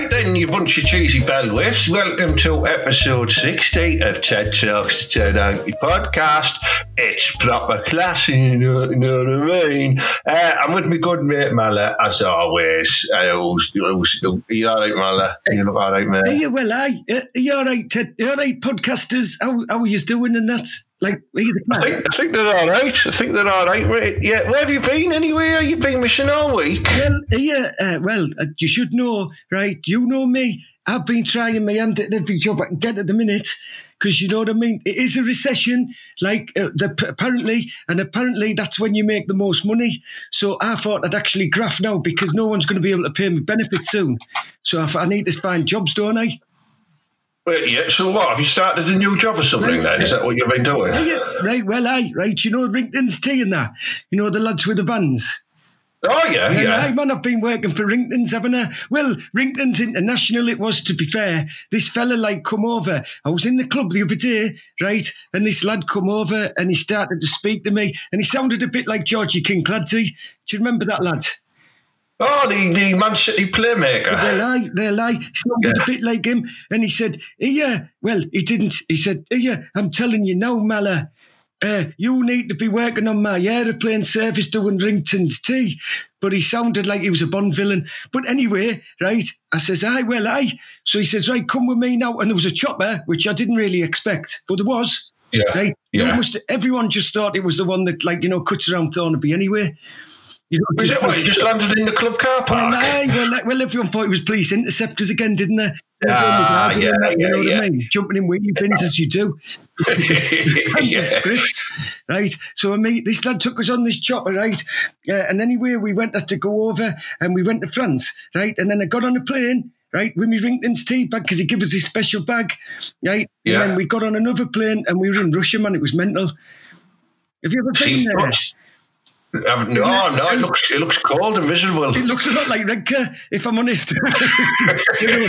Right then, you bunch of cheesy bellwiths. Welcome to episode 60 of TED Talks Ted Hankey podcast. It's proper classy, you know, you know what I mean? Uh, I'm with my good mate Mala, as always. Uh, who's, who's, are you all right, Mala? You all right, mate? Are you well, aye? Uh, you all right, Ted? You all right, podcasters? How, how are you doing and that? Like, you I think, I think they're all right. I think they're all right. Yeah, where have you been anyway? Have you been missing all week? Well, yeah, uh, well, uh, you should know, right? You know me. I've been trying my hand at every job I can get at the minute because you know what I mean. It is a recession, like uh, the, apparently, and apparently that's when you make the most money. So I thought I'd actually graft now because no one's going to be able to pay me benefits soon. So I, I need to find jobs, don't I? Wait, yeah, so what? Have you started a new job or something then? Is that what you've been doing? Yeah, right. Well, I, right. You know Rington's tea and that. You know the lads with the vans. Oh, yeah, Yeah. yeah. Aye, man, I've been working for Ringtons, haven't I? Well, Ringtons International it was, to be fair. This fella, like, come over. I was in the club the other day, right? And this lad come over and he started to speak to me and he sounded a bit like Georgie King Clancy. Do you remember that lad? Oh, the, the Man City playmaker. They'll lie, they'll lie. Sounded Yeah. a bit like him. And he said, yeah, well, he didn't. He said, yeah, I'm telling you now, Mala, uh, you need to be working on my aeroplane service doing Rington's tea. But he sounded like he was a Bond villain. But anyway, right, I says, aye, well, aye. So he says, right, come with me now. And there was a chopper, which I didn't really expect, but there was. Yeah. Right? Yeah. It must- everyone just thought it was the one that, like, you know, cuts around Thornaby anyway. You know, it what? You just landed in the club car park? Well, like- well, everyone thought it was police interceptors again, didn't they? Ah, You yeah, you know yeah, what. I mean? Jumping in wheelie bins as you do. yeah. Script, right? So I mean, this lad took us on this chopper, right? Uh, and anyway, we went had to go over and we went to France, right? And then I got on a plane. Right, with me Rington's tea bag because he gave us his special bag, right? Yeah. And then we got on another plane and we were in Russia, man. It was mental. Have you ever been See, there? I've- no, no, it looks, it looks cold and miserable. It looks a lot like Redcar, if I'm honest. You know,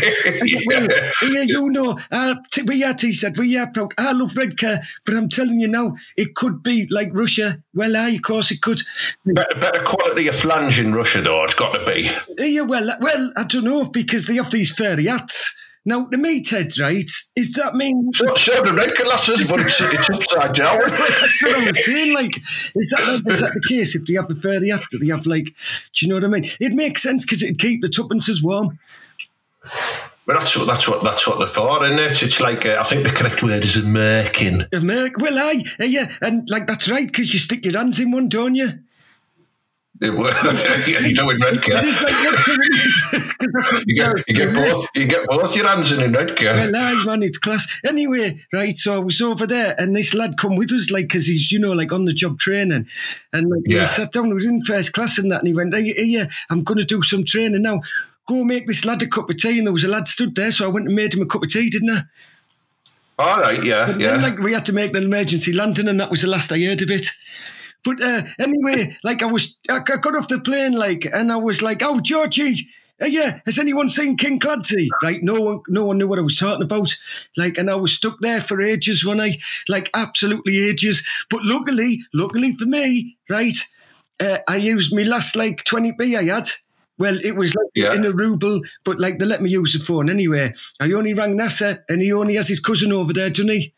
well, yeah, you know, uh, t- we are, he said, we are proud. I love Redcar, but I'm telling you now, it could be like Russia. Well, aye, of course it could. better, better quality of flange in Russia, though, it's got to be. Yeah, well, well, I don't know, because they have these fairy hats. Now, the me, Ted, right, Is that mean... So, so the red glasses, but it's, it's upside down. That's what I'm saying, like, is that, is that the case? If they have a fairy hat, do they have, like, do you know what I mean? It makes sense because it'd keep the tuppences warm. But that's what that's what that's what they're for, isn't it? It's like uh, I think the correct word is a merkin. A merc, well, aye, uh, yeah, and like that's right because you stick your hands in one, don't you? It wa- you do in red car. It is like that, 'cause that's what You get you get both you get both your hands in a red car. Well, aye, man, it's class. Anyway, right, so I was over there, and this lad come with us, like, because he's, you know, like on the job training. And like, Yeah. he sat down, he was in first class and that, and he went, hey, yeah, I'm going to do some training now. Go make this lad a cup of tea. And there was a lad stood there, so I went and made him a cup of tea, didn't I? All right, yeah, And yeah. then, like, we had to make an emergency landing, and that was the last I heard of it. But uh, anyway, like, I was, I got off the plane, like, and I was like, oh, Georgie, uh, yeah, has anyone seen King Clancy? Right, no one, no one knew what I was talking about. Like, and I was stuck there for ages when I, like, absolutely ages. But luckily, luckily for me, right, uh, I used my last like twenty p I had. Well, it was like Yeah. in a ruble, but like they let me use the phone anyway. I only rang Nasser, and he only has his cousin over there, doesn't he?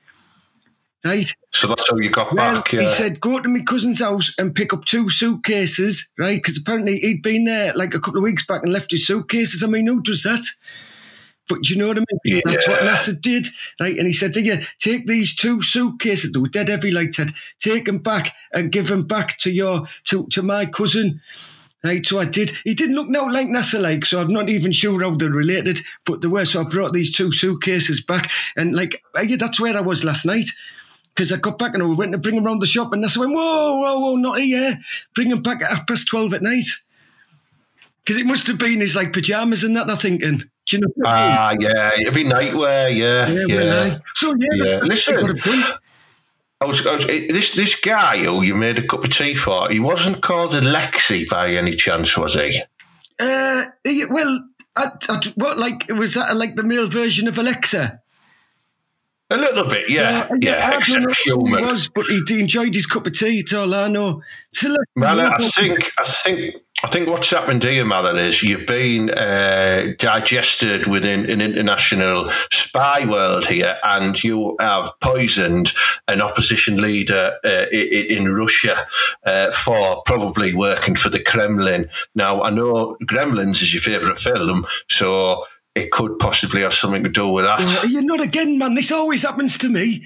Right. So that's how you got Well, back. Yeah. he said, go to my cousin's house and pick up two suitcases, right? Because apparently he'd been there like a couple of weeks back and left his suitcases. I mean, who does that? But you know what I mean? That's what Yeah. Nasser did, right? And he said, yeah, take these two suitcases, they were dead heavy, like Ted, take them back and give them back to your, to, to my cousin. Right, so I did. He didn't look now like Nasser like, so I'm not even sure how they're related, but they were. So I brought these two suitcases back, and like, yeah, that's where I was last night because I got back and I went to bring him around the shop, and Nasser went, "Whoa, whoa, whoa, not here! Bring him back at half past twelve at night." Because it must have been his like pajamas and that. I'm thinking, do you know? I? Ah, yeah, it'd be nightwear. Yeah, yeah, yeah. So yeah, Yeah. Listen. what I've done. I was, I was this this guy who you made a cup of tea for. He wasn't called Alexi by any chance, was he? Uh, well, I, I, what like was that like the male version of Alexa? A little bit, yeah, Uh, yeah. Except human. was, but he, he enjoyed his cup of tea. It's all I know. I think, I think, I think what's happened here, Malin, is you've been uh, digested within an international spy world here, and you have poisoned an opposition leader uh, i- i- in Russia uh, for probably working for the Kremlin. Now, I know Gremlins is your favourite film, so it could possibly have something to do with that. You're not again, man. This always happens to me.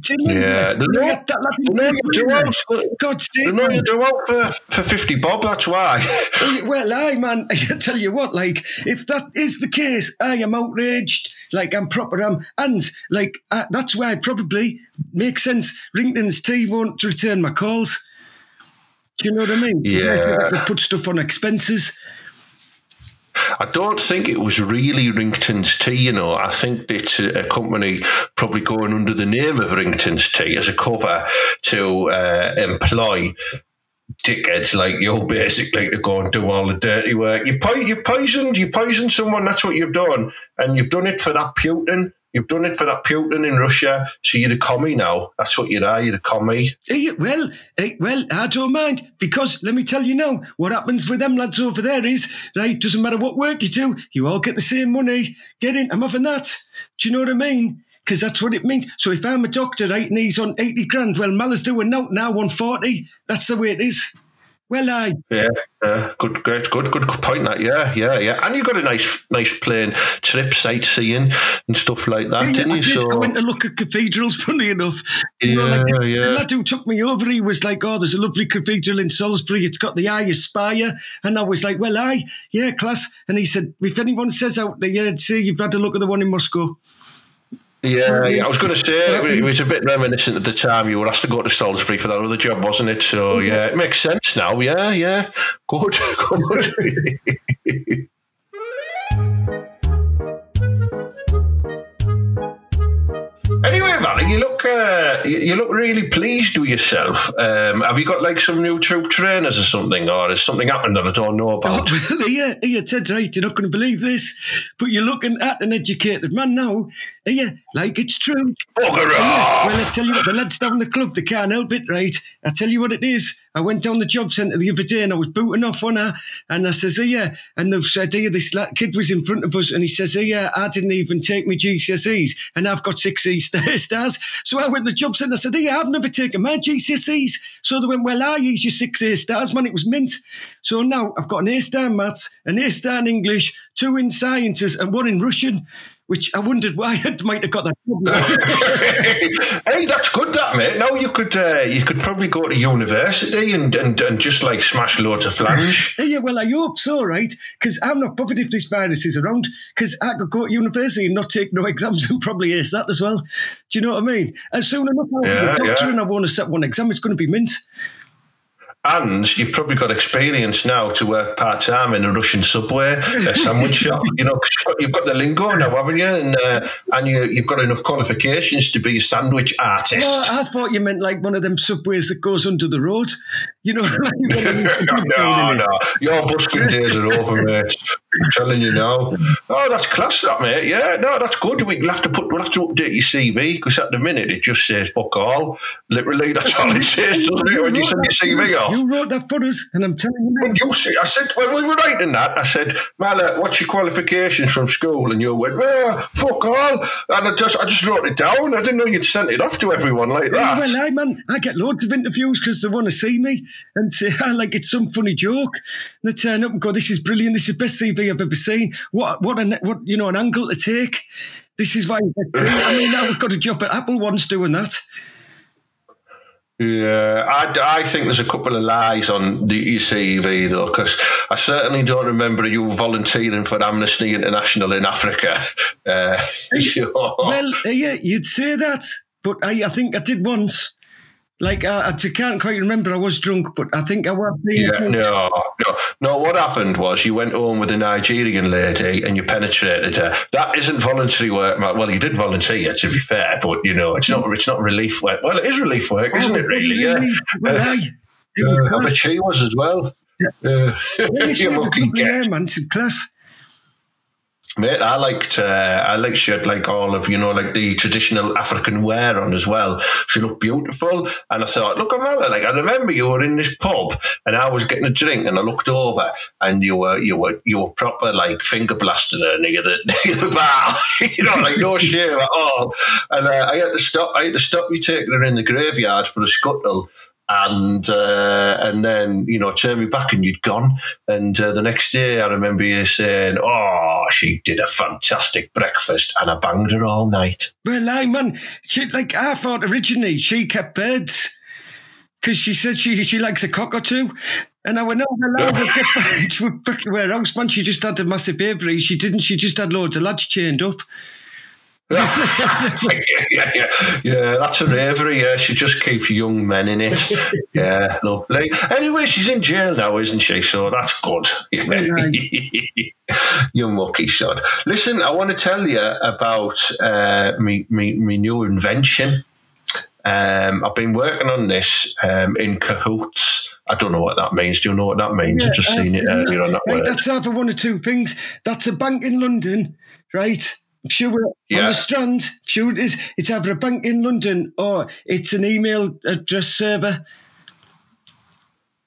Do you know- Yeah, the You no- get that laughing the you do out for- God's sake, no man. you do out for, for 50 bob, that's why. Well, I man, I tell you what, like if that is the case, I am outraged. Like I'm proper, I'm and like uh, that's why probably makes sense. Rington's tea won't return my calls. Do you know what I mean? Yeah. they put stuff on expenses. I don't think it was really Rington's Tea, you know. I think it's a, company probably going under the name of Rington's Tea as a cover to uh, employ dickheads like you, basically, to go and do all the dirty work. You've, po- you've poisoned, you've poisoned someone. That's what you've done, and you've done it for that Putin. You've done it for that Putin in Russia. So you're the commie now. That's what you are. You're the commie. Eh, well, eh, well, I don't mind because let me tell you now, what happens with them lads over there is right. Doesn't matter what work you do, you all get the same money. Get in. I'm having that. Do you know what I mean? Because that's what it means. So if I'm a doctor, right, and he's on eighty grand, well, Mala's doing now now one forty. That's the way it is. Well, I Yeah, yeah, good, great, good, good point. That, yeah, yeah, yeah. And you got a nice, nice plane trip, sightseeing and stuff like that, Yeah, didn't I you? did. So I went to look at cathedrals, funny enough. You know, Yeah, like the, yeah. the lad who took me over, he was like, Oh, there's a lovely cathedral in Salisbury. It's got the eye of spire. And I was like, Well, I yeah, class. And he said, If anyone says out there, yeah, say you've had a look at the one in Moscow. Yeah, yeah, I was going to say it, was a bit reminiscent at the time. You were asked to go to Salisbury for that other job, wasn't it? So yeah, it makes sense now. Yeah, yeah, good, good. Anyway, man, you look uh, you look really pleased with yourself. Um, have you got like some new troop trainers or something, or has something happened that I don't know Oh, about? well, yeah, yeah, Ted's right. You're not going to believe this. But you're looking at an educated man now. Yeah, like it's true. Bugger Yeah, well, I tell you what, the lads down the club, they can't help it, right? I tell you what it is. I went down the job centre the other day and I was booting off on her. And I says, oh, yeah. And they've said, oh, here, this la- kid was in front of us. And he says, oh, yeah, I didn't even take my GCSEs. And I've got six E st- stars. So I went to the job centre and I said, yeah, I've never taken my GCSEs. So they went, well, I use your six A stars, man. It was mint. So now I've got an A star in maths, an A star in English, two in sciences, and one in Russian. Which I wondered why I might have got that. hey, that's good, that mate. Now you could uh, you could probably go to university and, and, and just like smash loads of flange. Yeah, well, I hope so, right? Because I'm not bothered if this virus is around, because I could go to university and not take no exams and probably ace that as well. Do you know what I mean? As soon enough I'll Yeah, be a doctor yeah. and I want to set one exam, it's going to be mint. And you've probably got experience now to work part time in a Russian subway, a sandwich shop. You know, you've got- the lingo now, haven't you? And uh, and you, you've got enough qualifications to be a sandwich artist. No, I thought you meant like one of them subways that goes under the road. You know, no, no, your busking days are over, mate. I'm telling you now. Oh, that's class, that mate. Yeah, no, that's good. We'll have to put, we'll have to update your CV because at the minute it just says "fuck all." Literally, that's all it says, doesn't it? When you send your CV off. You wrote that for us, and I'm telling you now. You see, I said when we were writing that, I said, "Mala, uh, what's your qualifications from school?" And you went, well, "Fuck all," and I just, I just wrote it down. I didn't know you'd sent it off to everyone like that. Well, I man, I get loads of interviews because they want to see me and say, "Ah, like it's some funny joke. And they turn up and go, "This is brilliant. This is the best CV I've ever seen. What, what, an, what, you know, an angle to take. This is why you get through." I mean, now we've got a job at Apple once doing that. Yeah, I, I think there's a couple of lies on the your CV though, because I certainly don't remember you volunteering for Amnesty International in Africa. Uh, sure. Well, uh, yeah, you'd say that, but I, I think I did once. Like I, I can't quite remember. I was drunk, but I think I was being. Yeah, drunk. no, no, no. What happened was you went home with a Nigerian lady and you penetrated her. That isn't voluntary work. Matt. Well, you did volunteer, to be fair, but you know it's not. It's not relief work. Well, it is relief work, isn't Oh, it? Really? Yeah. Well, aye. It was Uh, I class. she was as well. Yeah. Uh, Yeah, you had a mucky couple of get. hair, man. Some class. Mate, I liked uh, I liked she had like all of you know like the traditional African wear on as well. She looked beautiful, and I thought, look, Amanda, like I remember you were in this pub, and I was getting a drink, and I looked over, and you were you were you were proper like finger blasting her near the near the bar, you know, like no shame at all. And uh, I had to stop. I had to stop you taking her in the graveyard for a scuttle. And uh, and then you know turn me back and you'd gone. And uh, the next day, I remember you saying, "Oh, she did a fantastic breakfast, and I banged her all night." Well, aye, man. She, like I thought originally she kept birds because she said she she likes a cock or two. And I went, no, will get back to her house, man. She just had a massive baby. She didn't. She just had loads of lads chained up. Yeah, yeah, yeah, yeah, that's a ravery. Yeah, she just keeps young men in it. Yeah, lovely. Anyway, she's in jail now, isn't she? So that's good. you mucky sod. Listen, I want to tell you about uh, me, me, me new invention. Um, I've been working on this um, in cahoots. I don't know what that means. Do you know what that means? I've just seen it earlier on that Right, that's either one or two things. That's a bank in London, right? Sure we're on the strand. It is. It's either a bank in London or it's an email address server.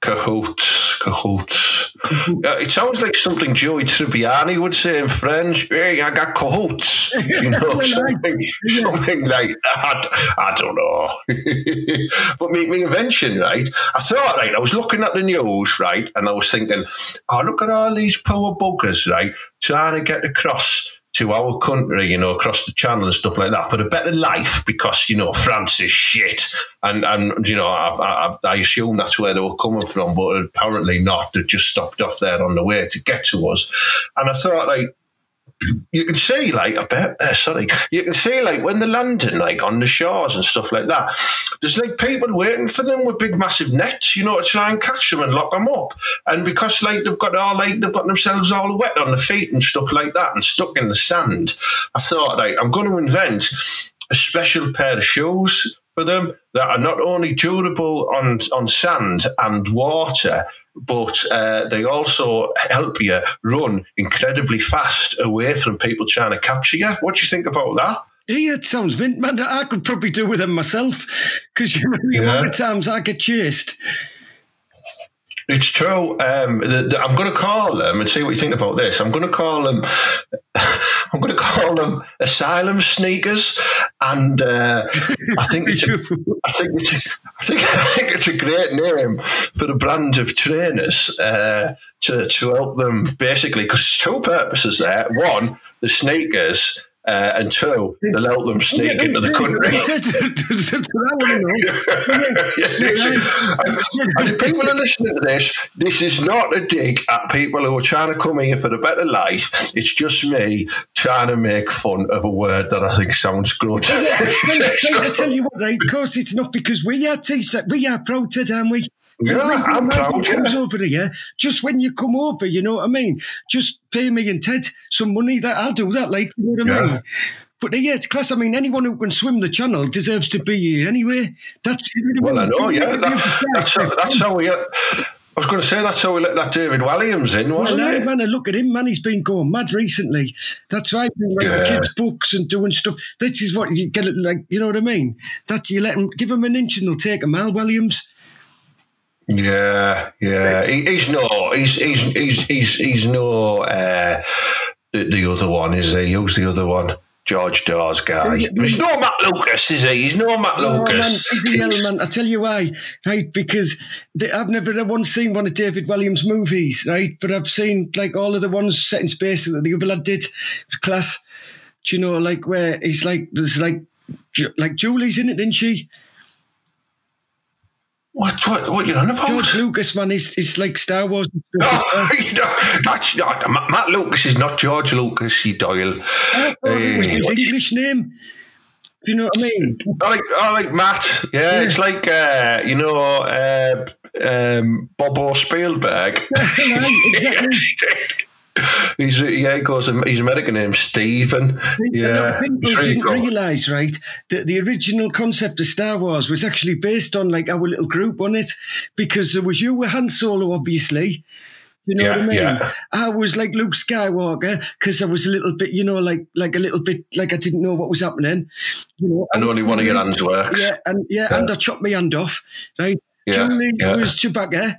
Cahoots, cahoots. Yeah, it sounds like something Joey Tribbiani would say in French. Hey, I got cahoots. You know, something, yeah. something like that. I don't know. but my, my invention, right? I thought, right, I was looking at the news, right, and I was thinking, oh, look at all these poor buggers, right, trying to get across to our country, you know, across the channel and stuff like that for a better life because, you know, France is shit. And, and you know, I, I, I assume that's where they were coming from, but apparently not. They just stopped off there on the way to get to us. And I thought, like, you can see, like, I bet, uh, sorry, you can see, like, when they're landing, like, on the shores and stuff like that, there's, like, people waiting for them with big, massive nets, you know, to try and catch them and lock them up. And because, like, they've got all, like, they've got themselves all wet on the feet and stuff like that and stuck in the sand, I thought, like, I'm going to invent a special pair of shoes for them that are not only durable on, on sand and water, but uh, they also help you run incredibly fast away from people trying to capture you. What do you think about that? Yeah, it sounds mint, man. I could probably do with them myself because you know, the Yeah. amount of times I get chased. It's true. Um, the, the, I'm going to call them and see what you think about this. I'm going to call them. I'm going to call them asylum sneakers, and uh, I think it's a, I think it's I think I think it's a great name for the brand of trainers uh, to to help them basically because two purposes there. One, the sneakers. Uh, and two, they'll help them sneak into the country. That's what I want to know. Yeah, and, and if people are listening to this, this is not a dig at people who are trying to come here for a better life. It's just me trying to make fun of a word that I think sounds good. I tell you what, right? Of course, it's not because we are T-set. We are to, aren't we? Yeah, I'm proud, Comes yeah. over here. Just when you come over, you know what I mean. Just pay me and Ted some money. That I'll do that. Like you know what I mean. But uh, yeah, it's class. I mean, anyone who can swim the channel deserves to be here anyway. That's Well, I know, yeah. That, that's, how, that's how we. I was going to say that's how we let that David Walliams in, wasn't Well, it? man, and look at him, man. He's been going mad recently. That's right. Been writing Yeah. kids' books and doing stuff. This is what you get. It like you know what I mean. That you let him give him an inch and they'll take a mile. Walliams. Yeah, yeah. He, he's no, he's he's he's he's he's no. Uh, the, the other one is he? Who's the other one? George Dawes guy. He's no Matt Lucas, is he? He's no Matt Oh, Lucas. Man, I tell you why, right? Because I've never once seen one of David Walliams' movies, right? But I've seen like all of the ones set in space that the other lad did, class. Do you know, like where he's like, there's like, like Julie's in it, didn't she? What what what you're on about? George Lucas, man, is is like Star Wars. No, stuff. you know, that's not Matt Lucas is not George Lucas. You Doyle. Oh, Eh, his English name. Do you know what I mean? I like, I like Matt. Yeah, it's like uh, you know uh, um, Bobo Spielberg. exactly. he's yeah, he goes. He's American name Stephen. Yeah, people really didn't cool. realise, right, that the original concept of Star Wars was actually based on like our little group on it, because there was you were Han Solo, obviously. You know Yeah, what I mean? yeah. I was like Luke Skywalker because I was a little bit, you know, like like a little bit like I didn't know what was happening. You know, and only one of your hands works. yeah, and yeah, Yeah. and I chopped my hand off. Right, yeah. Yeah. was Chewbacca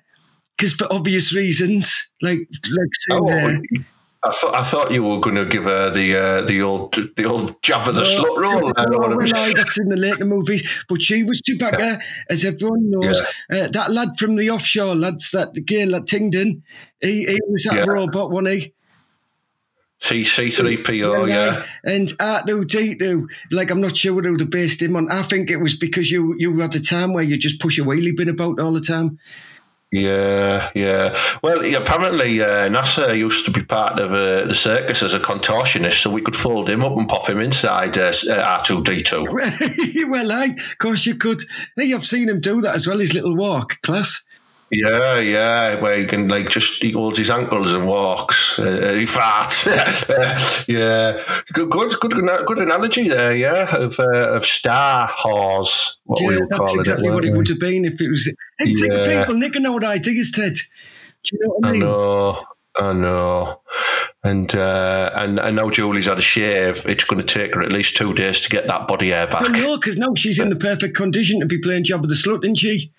because for obvious reasons, like like uh, I thought I thought you were going to give her the uh, the old the old jab of the Oh, slut roll. I don't want to well, be- aye, that's in the later movies. But she was Chewbacca, as everyone knows. Uh, that lad from the offshore lads, that girl at Tingdon, he, he was that Yeah. robot, wasn't he? C C three PO. Yeah. And R2D2, like I'm not sure what have based him on. I think it was because you you had a time where you just push a wheelie bin about all the time. Yeah, yeah. Well, apparently uh, Nasser used to be part of uh, the circus as a contortionist, so we could fold him up and pop him inside uh, R two D two. well, aye, of course you could. Hey, I've seen him do that as well, his little walk, class. Yeah, yeah, where he can like just he holds his ankles and walks. Uh, he farts. yeah, good, good, good, good analogy there. Yeah, of uh, of star. What we yeah, that's exactly it. what it would have been if it was. Hey, Yeah. people nicking our ideas, Ted. Do you know what I I know, I know. And uh, and and now Julie's had a shave. It's going to take her at least two days to get that body hair back. No, because now she's in the perfect condition to be playing Job of the Slut, isn't she?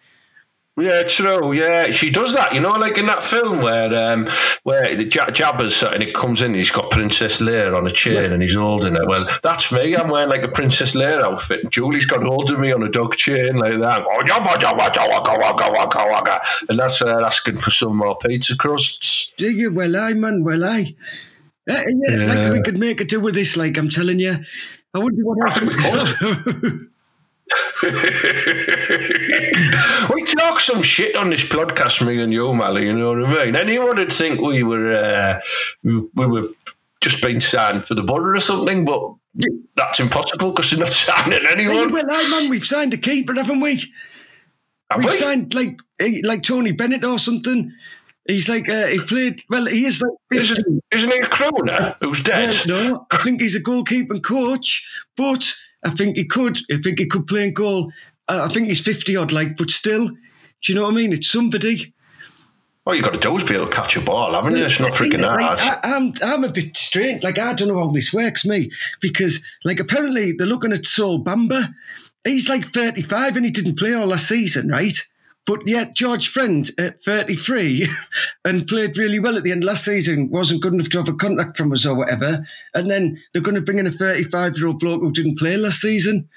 Yeah, true. Yeah, she does that. You know, like in that film where um, where the J- Jabba's and it comes in, he's got Princess Leia on a chain and he's holding her. Well, that's me. I'm wearing like a Princess Leia outfit. And Julie's got hold of me on a dog chain like that. Oh, Jabba, Jabba, Jabba, Jabba, Jabba, Jabba, Jabba. And that's uh, asking for some more pizza crusts. Do you? Well, I, man, well, I. Uh, yeah, Yeah. like we could make it do with this, like I'm telling you. I wouldn't be what else we we could. we talk some shit on this podcast, me and you, Mally. You know what I mean? Anyone would think we were uh, we, we were just being signed for the border or something, but that's impossible because they're not signing Hey, anyone. well, I, man, we've signed a keeper, haven't we? Have We've we? signed like like Tony Bennett or something. He's like uh, he played. Well, he is like. Isn't, isn't he a crooner who's dead? No, I think he's a goalkeeping coach, but I think he could. I think he could play in goal. I think he's fifty odd, like, but still, do you know what I mean? It's somebody. All you got to do is be able to catch a ball, haven't you? It's not freaking Like, hard. I, I'm I'm a bit strange. Like I don't know how this works, me, because like apparently they're looking at Sol Bamba. He's like 35 and he didn't play all last season, right? But yet George Friend at 33 and played really well at the end last season wasn't good enough to have a contract from us or whatever. And then they're going to bring in a 35 year old bloke who didn't play last season.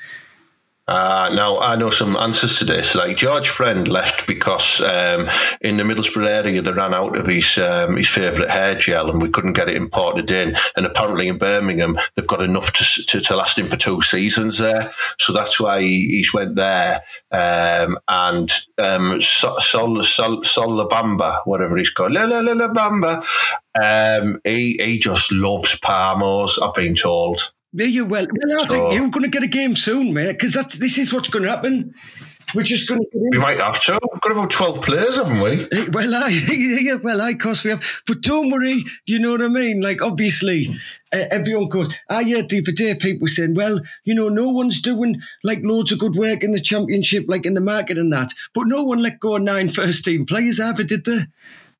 Uh, now, I know some answers to this. Like George Friend left because um, in the Middlesbrough area they ran out of his um, his favourite hair gel and we couldn't get it imported in. And apparently in Birmingham they've got enough to, to, to last him for two seasons there. So that's why he, he's went there. Um, and um, Sol, Sol, Sol, Sol Labamba, whatever he's called, La La La La Bamba, um, he, he just loves Parmos, I've been told. Yeah, you well, well I think So- you're going to get a game soon, mate, because that's this is what's going to happen. We're just going to. We might have to. We've got about 12 players, haven't we? Eh, Well, I, yeah, well, I, of course we have. But don't worry, you know what I mean? Like, obviously, uh, everyone goes, I heard the other day people saying, well, you know, no one's doing like loads of good work in the championship, like in the market and that. But no one let go of nine first team players ever, did they?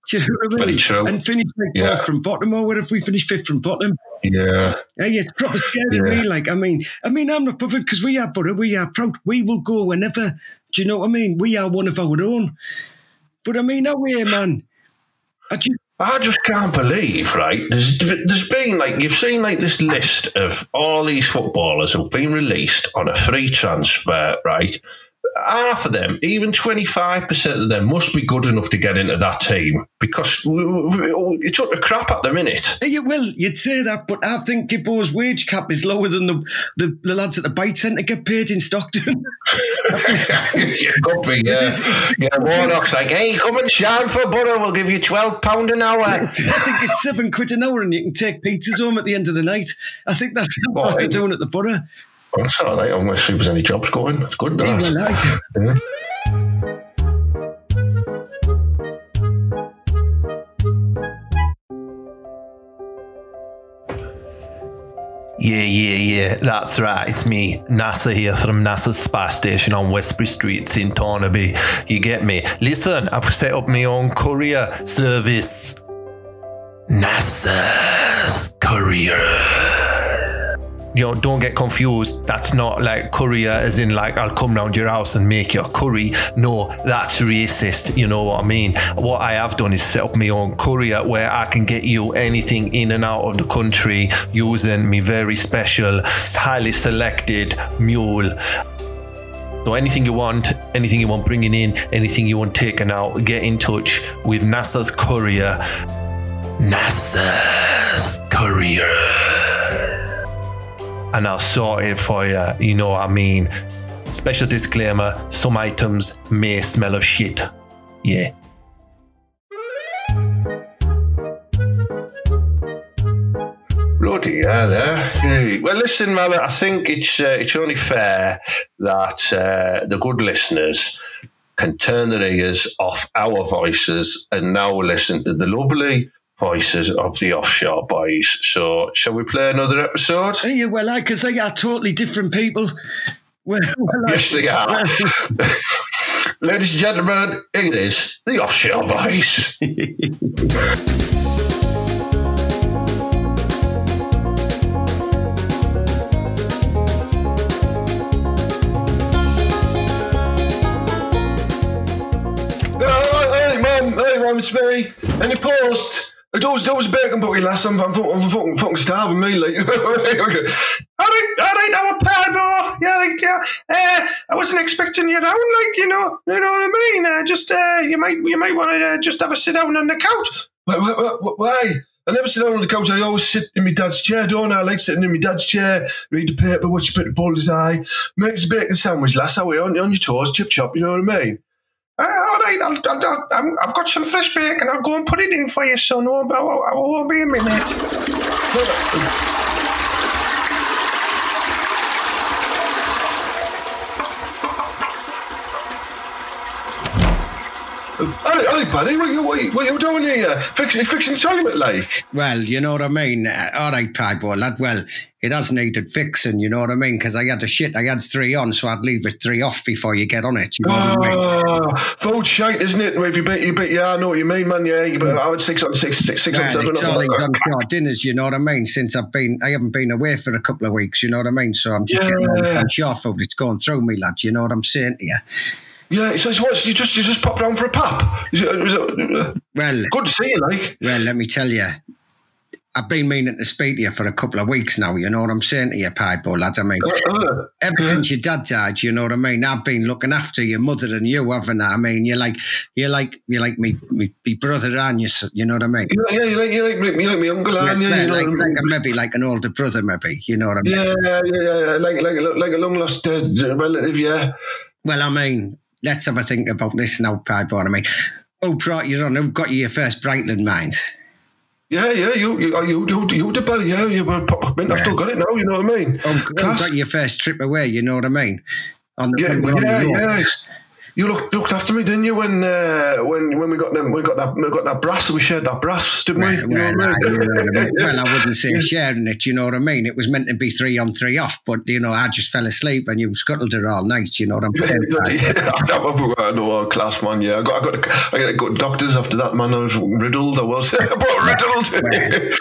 Do you know what I mean? True. And finish like Yeah. fourth from bottom, or what if we finish fifth from bottom? Yeah. Hey, it's proper scaring Yeah. me. Like, I mean, I mean, I'm not bothered because we are Borough, we are proud. We will go whenever. Do you know what I mean? We are one of our own. But I mean, no way, man. I just, I just can't believe, right? There's, there's been like you've seen like this list of all these footballers who've been released on a free transfer, right? Half of them, even twenty five percent of them, must be good enough to get into that team because we- took the crap at the minute. You will, you'd say that, but I think Gibbo's wage cap is lower than the, the, the lads at the bite centre get paid in Stockton. yeah, could be, yeah. Yeah, Warnock's like, hey, come and shine for Borough, we'll give you £12 an hour. I think it's seven quid an hour and you can take pizzas home at the end of the night. I think that's what Well, they're doing at the Borough. That's all right. I'm going to see if there's any jobs going. It's good, Yeah, that. well, I- Yeah. Yeah, yeah, yeah, that's right. It's me, Nasser here from NASA's space station on Westbury Street in Thornaby. You get me? Listen, I've set up my own courier service. NASA's courier. You know, don't get confused. That's not like courier as in like I'll come round your house and make your curry. No, that's racist. You know what I mean? What I have done is set up my own courier where I can get you anything in and out of the country using me very special, highly selected mule. So anything you want, anything you want bringing in, anything you want taken out, get in touch with Nasser's courier. Nasser's courier and I'll sort it for you. You know what I mean? Special disclaimer some items may smell of shit. Yeah. Bloody hell, eh? Well, listen, man, I think it's uh, it's only fair that uh, the good listeners can turn their ears off our voices and now listen to the lovely voices of the offshore boys. So, shall we play another episode? Yeah, well, I because they are totally different people. Well, well, I- Yes, they are. Ladies and gentlemen, it is the offshore boys. Hey man, hey man, it's me. Any post? I was there was bucket last time. I'm, fucking- I'm starving me. Like, okay. All right, all right, now a pal, Yeah, like, yeah. Uh, I wasn't expecting you down, like, you know, you know what I mean. Uh, just, uh, you might, you might want to uh, just have a sit down on the couch. Why? I never sit down on the couch. I always sit in my dad's chair, don't I? I like sitting in my dad's chair, read the paper, watch a bit of Paul's eye, makes a bacon sandwich. Last hour on, on your toes, chip chop. You know what I mean? Uh, all right, I'll, I'll, I'll, I've got some fresh bacon. I'll go and put it in for you, son. I I won't be a minute. Hey, hey, buddy, what you, what you, what you doing here? Fixing, fixing toilet, like? well, you know what I mean. Uh, all right, Pieball, lad. Well, it has needed fixing. You know what I mean? Because I had the shit. I had three on, so I'd leave it three off before you get on it. You know what I mean? Ah, shite, isn't it? If you bet, you bet, yeah, I know what you mean, man. Yeah, you bet, I would six on six, six, six on Well, seven. it's all these on dinners, you know what I mean? Since I've been, I haven't been away for a couple of weeks, you know what I mean? So I'm just getting all Yeah. the shore food. It's going through me, lad. You know what I'm saying to you? Yeah, so it's what? You just, you just pop down for a pop. Is it, is it, uh, Well, good to see you, like. well, let me tell you, I've been meaning to speak to you for a couple of weeks now. You know what I'm saying to you, Pieball, lads? I mean, Uh, uh, ever since your dad died, you know what I mean. I've been looking after your mother and you, haven't I? I mean, you're like, you're like, you're like me, me, me brother and you. You know what I mean? you yeah, you like, you like, me- you like my uncle, Yeah, and yeah, you know like, I like mean? a, maybe like an older brother, maybe. You know what I mean? Yeah, yeah, yeah, yeah, like, like, a- like a long lost uh, relative, yeah. Well, I mean, let's have a think about this now, Pieball. I mean, oh, who brought you on? Who got you your first Brightland mines? Yeah, yeah, you, you, oh, you, you, you did yeah. You were, pop- I've still got it now, you know what I mean? Oh, Class. got your first trip away? You know what I mean? On the, Yeah, when we were on yeah, road. yeah. You looked looked after me, didn't you? When uh, when when we got them, we got that we got that brass. We shared that brass, didn't we? Well, know well, I I, you know I mean? well, I wouldn't say sharing it, you know what I mean? It was meant to be three on, three off, but, you know, I just fell asleep and you scuttled it all night, you know what I'm saying? yeah, I know, uh, class man. Yeah, I got, I got, I got good doctors after that. Man, I was riddled. I was, but riddled. Well,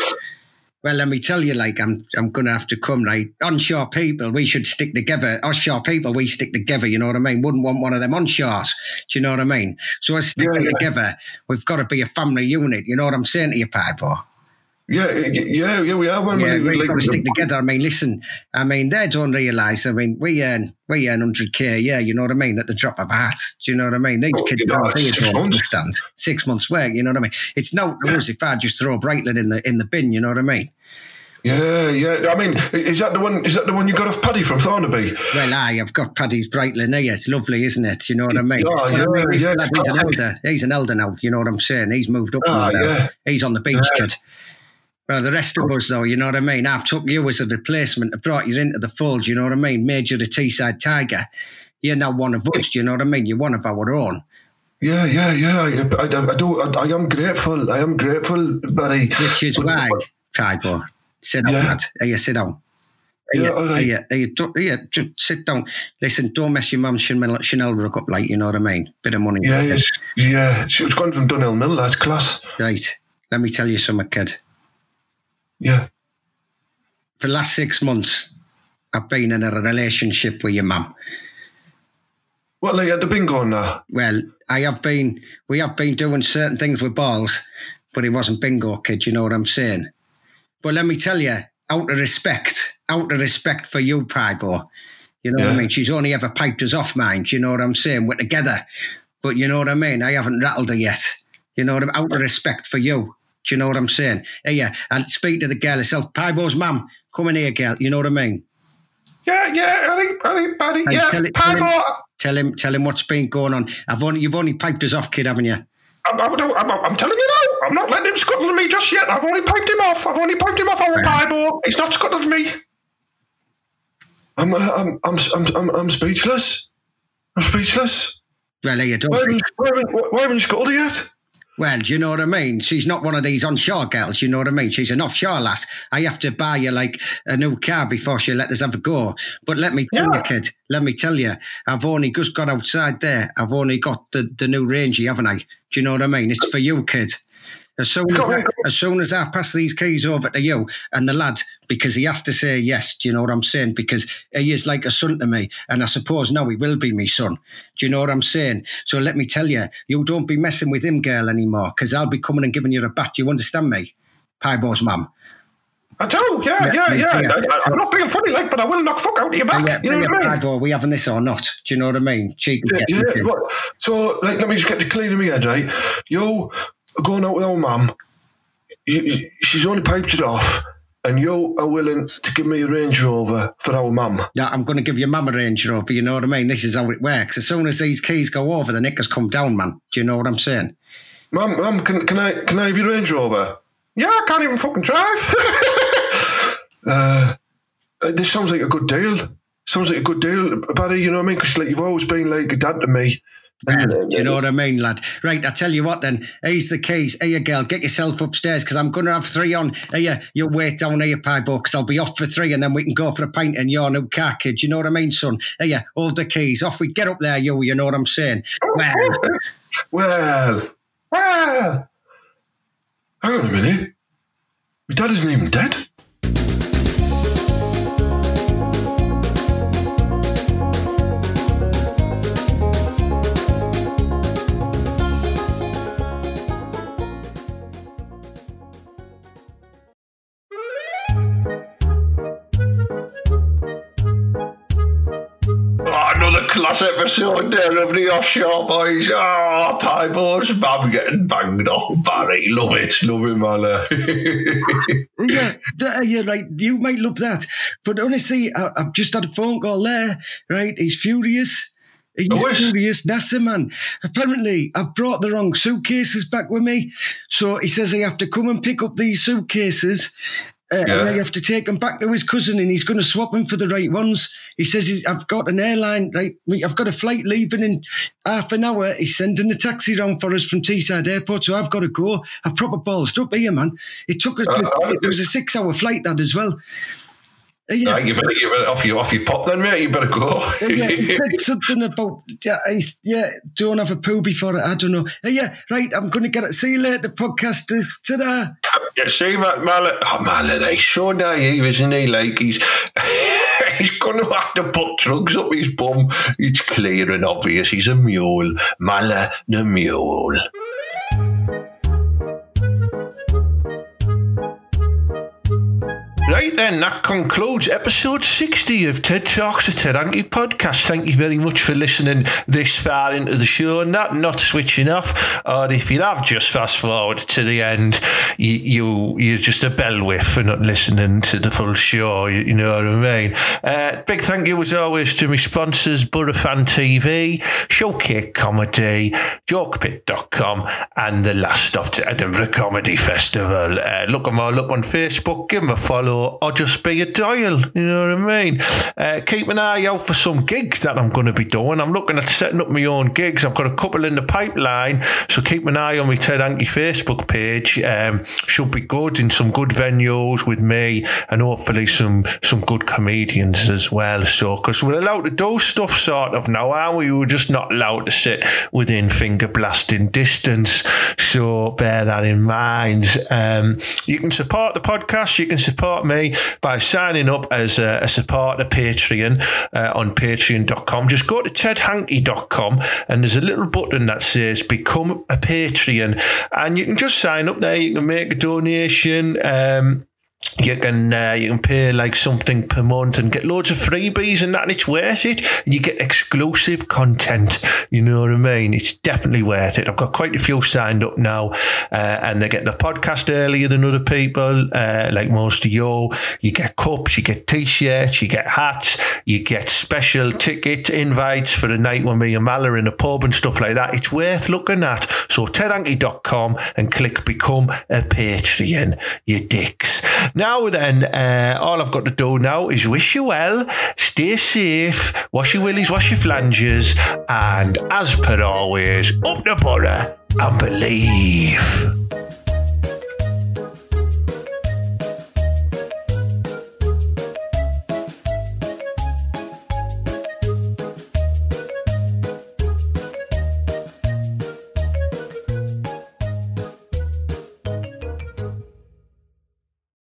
let me tell you, like, I'm I'm going to have to come, right? Onshore people, we should stick together. Offshore people, we stick together, you know what I mean? Wouldn't want one of them onshores, do you know what I mean? So us sticking Yeah, yeah. together, we've got to be a family unit, you know what I'm saying to you, Piper? Yeah, yeah, yeah, we are. When Yeah, we, like, got to stick together. I mean, listen, I mean, they don't realise. I mean, we earn we earn hundred k. Yeah, You know what I mean? At the drop of a hat. Do you know what I mean? These Oh, kids you know, don't six don't months. understand. Six months work. You know what I mean? It's no news if I just throw Brightland in the in the bin. You know what I mean? Yeah, yeah. I mean, is that the one? Is that the one you got off Paddy from Thornaby? Well, aye, I've got Paddy's Brightland here. It's lovely, isn't it? You know what I mean? Yeah, But I yeah, he's, yeah, he's an elder. He's an elder now. You know what I'm saying? He's moved up. Ah, now. yeah. He's on the beach, kid. Well, the rest of us, though, you know what I mean? I've took you as a replacement, I've brought you into the fold, you know what I mean? Made you the Teesside Tiger. You're now one of us, you know what I mean? You're one of our own. Yeah, yeah, yeah. I, I, I do. I, I am grateful. I am grateful, Barry. Which is why, Tribo, sit down, Yeah. lad. Here, sit down. Yeah, Here, all right. here, don't- just sit down. Listen, don't mess your mum's Chanel, Chanel rug up like, you know what I mean? Bit of money. Yeah, yes, yeah. She was gone from Dunelm Mill. That's class. Right. Let me tell you something, kid. Yeah. For the last six months, I've been in a relationship with your mum. What like at the bingo now? Well, I have been, we have been doing certain things with balls, but it wasn't bingo, kid. You know what I'm saying? But let me tell you, out of respect, out of respect for you, Pibo, you know what I mean? She's only ever piped us off, mind. You know what I'm saying? We're together. But you know what I mean? I haven't rattled her yet. You know what I'm out of respect for you. Do you know what I'm saying? Hey, yeah, I'll speak to the girl herself. Pibo's mum, come in here, girl. You know what I mean? Yeah, yeah. I think, I think, Barry. Hey, yeah, tell it- tell him- Tell him, tell him what's been going on. I've only, you've only piped us off, kid, haven't you? I'm, I'm, I'm, I'm telling you now. I'm not letting him scuttle me just yet. I've only piped him off. I've only piped him off our Pibo. He's not scuttled me. I'm, uh, I'm, I'm, I'm, I'm, I'm speechless. I'm speechless. Well, here you don't. Why haven't, why haven't, why haven't you scuttled yet? Well, do you know what I mean? She's not one of these onshore girls, you know what I mean? She's an offshore lass. I have to buy you like a new car before she let us have a go. But let me tell Yeah. you, kid, let me tell you, I've only just got outside there. I've only got the, the new Rangey, haven't I? Do you know what I mean? It's for you, kid. As soon as, I, as soon as I pass these keys over to you and the lad, because he has to say yes, do you know what I'm saying? Because he is like a son to me, and I suppose now he will be my son. Do you know what I'm saying? So let me tell you, you don't be messing with him, girl, anymore, because I'll be coming and giving you a bat. You understand me? Pibo's mum. I do, yeah, yeah, yeah. Yeah. I, I'm not being funny, like, but I will knock fuck out of your back. Yeah, you know what I mean? Pibo, we having this or not? Do you know what I mean? Cheeky Yeah, yeah. So, like, let me just get it clear in my head, right? You are going out with our mum. She's only piped it off, and you are willing to give me a Range Rover for our mum. Yeah, I'm going to give your mum a Range Rover. You know what I mean? This is how it works. As soon as these keys go over, the knickers come down, man. Do you know what I'm saying? Mum, mum, can, can I can I have your Range Rover? Yeah, I can't even fucking drive. uh, uh, this sounds like a good deal. Sounds like a good deal, Barry. You know what I mean? Because like you've always been like a dad to me. Do you know what I mean, lad? Right, I tell you what then. Here's the keys. Here, girl, get yourself upstairs because I'm going to have three on. Here, you wait down here, Pibo, because I'll be off for three and then we can go for a pint in your new car, kid. You know what I mean, son? Here, hold the keys. Off we get up there, you. You know what I'm saying? Well, Well, well. Hang on a minute. My dad isn't even dead. Class episode there of the offshore boys. Ah, oh, Piebo's mum getting banged off. Barry, love it. Love him, Mala. Uh, yeah, th- you're right. You might love that. But honestly, I, I've just had a phone call there, right? He's furious. He's Oh, furious, Nasser man. Apparently, I've brought the wrong suitcases back with me. So he says I have to come and pick up these suitcases. Uh, Yeah. And I have to take him back to his cousin, and he's going to swap him for the right ones. He says he's, I've got an airline, right? I've got a flight leaving in half an hour. He's sending a taxi round for us from Teesside Airport, so I've got to go. I've proper balls up here, man. It took us. Uh, it was a six-hour flight, that as well. Yeah, Right, you better give it off you off your pop then, mate. You better go. Yeah, something about yeah, he's, yeah, don't have a poo before it. I don't know. Uh, yeah, right. I'm going to get it. See you later, podcasters. Ta-da. Yeah, see that Mallet? Oh, Mallet, he's so naive, isn't he? Like he's he's gonna have to put drugs up his bum. It's clear and obvious. He's a mule, Mallet the mule. Right, then, that concludes episode 60 of TED Talks, a Ted Hankey podcast. Thank you very much for listening this far into the show, not not switching off. Or if you have just fast forward to the end, you, you you're just a bell whiff for not listening to the full show. You, you know what I mean? Uh, big thank you as always to my sponsors, Borough Fan TV, Showcase Comedy, JokePit.com, and the last of the Edinburgh Comedy Festival. Uh, look them all up on Facebook, give them a follow, or just be a dial. You know what I mean? Uh, keep an eye out for some gigs that I'm going to be doing. I'm looking at setting up my own gigs. I've got a couple in the pipeline, so keep an eye on my Ted Hankey Facebook page. Um, should be good in some good venues with me, and hopefully some some good comedians as well. So, because we're allowed to do stuff sort of now, aren't we? We're just not allowed to sit within finger blasting distance. So bear that in mind. Um, you can support the podcast. You can support me by signing up as a, a supporter Patreon uh, on patreon.com. Just go to tedhankey.com and there's a little button that says become a Patreon and you can just sign up there. You can make a donation. Um, you can uh, you can pay like something per month and get loads of freebies and that and it's worth it. And you get exclusive content. You know what I mean? It's definitely worth it. I've got quite a few signed up now uh, and they get the podcast earlier than other people uh, like most of you. You get cups you get t-shirts you get hats you get special ticket invites for the night when me and Mal are in a pub and stuff like that. It's worth looking at. So tedhankey.com and click become a Patreon you dicks now then, uh, all I've got to do now is wish you well, stay safe, wash your willies, wash your flanges, and as per always, up the Boro and believe.